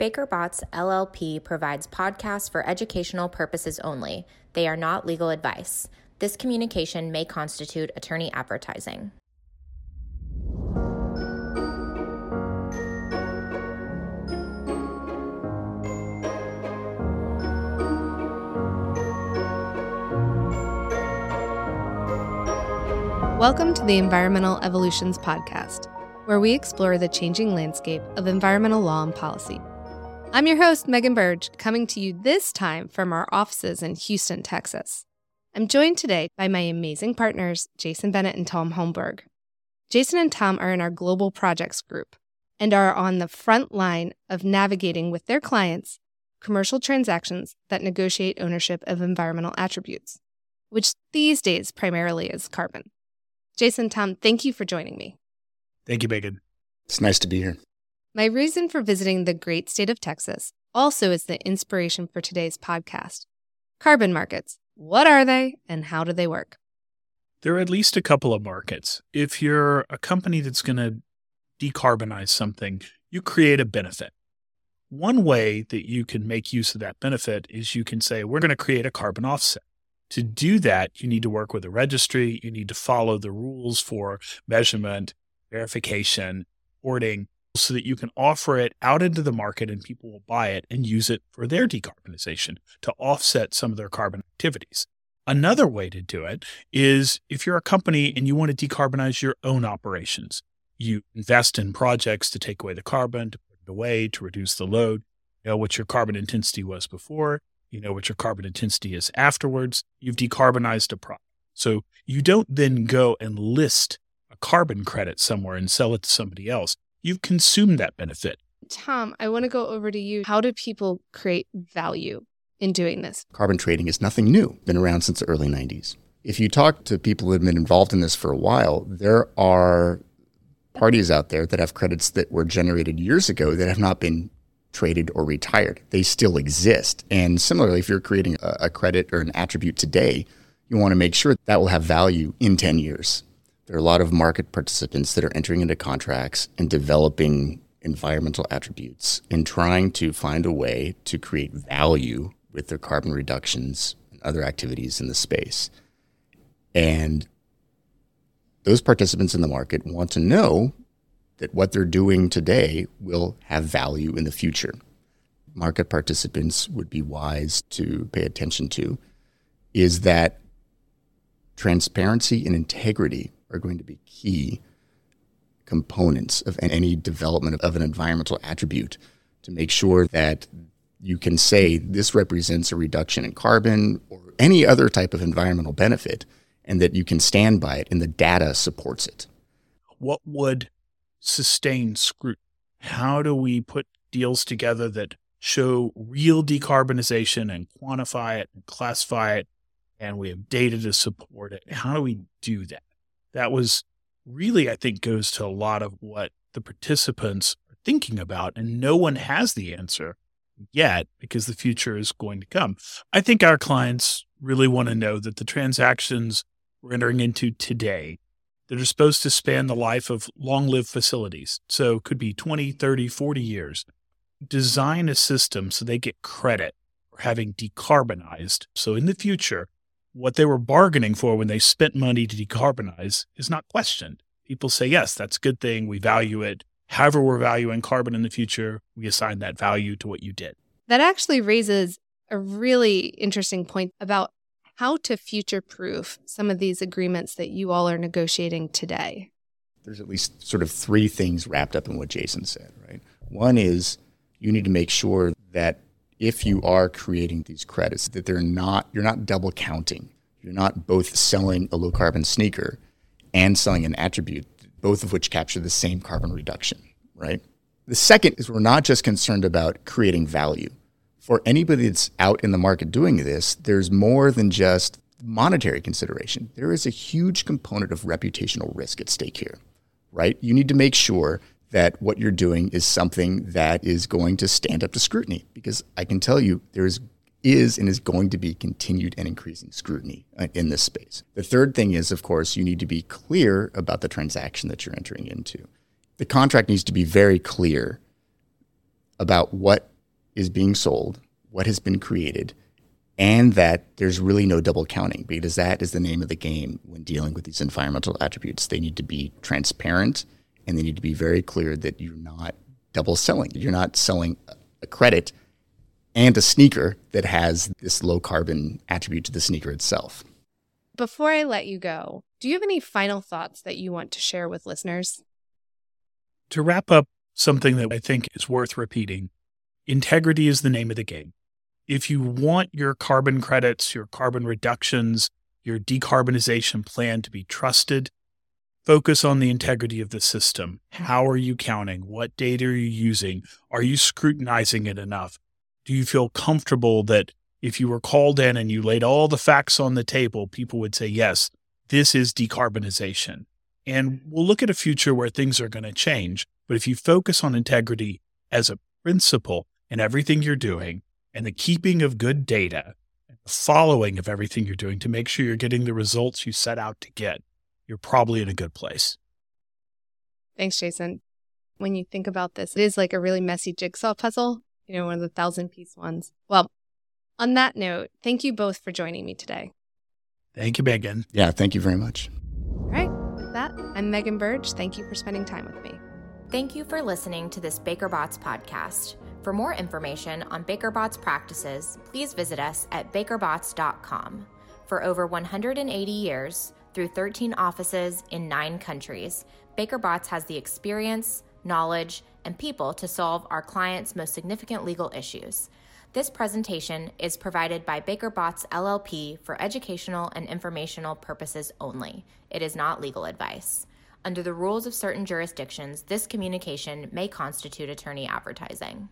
Baker Botts LLP provides podcasts for educational purposes only. They are not legal advice. This communication may constitute attorney advertising. Welcome to the Environmental Evolutions Podcast, where we explore the changing landscape of environmental law and policy. I'm your host, Megan Berge, coming to you this time from our offices in Houston, Texas. I'm joined today by my amazing partners, Jason Bennett and Tom Holmberg. Jason and Tom are in our global projects group and are on the front line of navigating with their clients commercial transactions that negotiate ownership of environmental attributes, which these days primarily is carbon. Jason, Tom, thank you for joining me. Thank you, Megan. It's nice to be here. My reason for visiting the great state of Texas also is the inspiration for today's podcast. Carbon markets. What are they and how do they work? There are at least a couple of markets. If you're a company that's going to decarbonize something, you create a benefit. One way that you can make use of that benefit is you can say, we're going to create a carbon offset. To do that, you need to work with a registry. You need to follow the rules for measurement, verification, reporting, so that you can offer it out into the market and people will buy it and use it for their decarbonization to offset some of their carbon activities. Another way to do it is if you're a company and you want to decarbonize your own operations, you invest in projects to take away the carbon, to put it away, to reduce the load. You know what your carbon intensity was before, you know what your carbon intensity is afterwards. You've decarbonized a product. So you don't then go and list a carbon credit somewhere and sell it to somebody else you've consumed that benefit. Tom, I want to go over to you. How do people create value in doing this? Carbon trading is nothing new, been around since the early 90s. If you talk to people who have been involved in this for a while, there are parties out there that have credits that were generated years ago that have not been traded or retired. They still exist. And similarly, if you're creating a, a credit or an attribute today, you want to make sure that will have value in 10 years. There are a lot of market participants that are entering into contracts and developing environmental attributes and trying to find a way to create value with their carbon reductions and other activities in the space. And those participants in the market want to know that what they're doing today will have value in the future. Market participants would be wise to pay attention to is that transparency and integrity are going to be key components of any development of an environmental attribute to make sure that you can say this represents a reduction in carbon or any other type of environmental benefit and that you can stand by it and the data supports it. What would sustain scrutiny? How do we put deals together that show real decarbonization and quantify it and classify it and we have data to support it? How do we do that? That was really, I think, goes to a lot of what the participants are thinking about. And no one has the answer yet because the future is going to come. I think our clients really want to know that the transactions we're entering into today that are supposed to span the life of long lived facilities. So could be 20, 30, 40 years. Design a system so they get credit for having decarbonized. So in the future, what they were bargaining for when they spent money to decarbonize is not questioned. People say, yes, that's a good thing. We value it. However, we're valuing carbon in the future, we assign that value to what you did. That actually raises a really interesting point about how to future proof some of these agreements that you all are negotiating today. There's at least sort of three things wrapped up in what Jason said, right? One is you need to make sure that if you are creating these credits that they're not you're not double counting. You're not both selling a low carbon sneaker and selling an attribute, both of which capture the same carbon reduction, right? The second is we're not just concerned about creating value. For anybody that's out in the market doing this, there's more than just monetary consideration. There is a huge component of reputational risk at stake here, right? You need to make sure that what you're doing is something that is going to stand up to scrutiny because I can tell you there is is and is going to be continued and increasing scrutiny uh, in this space. The third thing is of course you need to be clear about the transaction that you're entering into. The contract needs to be very clear about what is being sold, what has been created, and that there's really no double counting because that is the name of the game when dealing with these environmental attributes. They need to be transparent and they need to be very clear that you're not double selling. You're not selling a credit and a sneaker that has this low carbon attribute to the sneaker itself. Before I let you go, do you have any final thoughts that you want to share with listeners? To wrap up something that I think is worth repeating integrity is the name of the game if you want your carbon credits, your carbon reductions, your decarbonization plan to be trusted, focus on the integrity of the system. How are you counting? What data are you using? Are you scrutinizing it enough? Do you feel comfortable that if you were called in and you laid all the facts on the table, people would say, yes, this is decarbonization. And we'll look at a future where things are going to change. But if you focus on integrity as a principle in everything you're doing, and the keeping of good data and the following of everything you're doing to make sure you're getting the results you set out to get, you're probably in a good place. Thanks, Jason. When you think about this, it is like a really messy jigsaw puzzle, you know, one of the thousand piece ones. Well, on that note, thank you both for joining me today. Thank you, Megan. Yeah, thank you very much. All right. With that, I'm Megan Berge. Thank you for spending time with me. Thank you for listening to this Baker Botts podcast. For more information on Baker Botts practices, please visit us at bakerbotts.com. For over 180 years, through 13 offices in nine countries, Baker BakerBots has the experience, knowledge, and people to solve our clients' most significant legal issues. This presentation is provided by Baker BakerBots LLP for educational and informational purposes only. It is not legal advice. Under the rules of certain jurisdictions, this communication may constitute attorney advertising.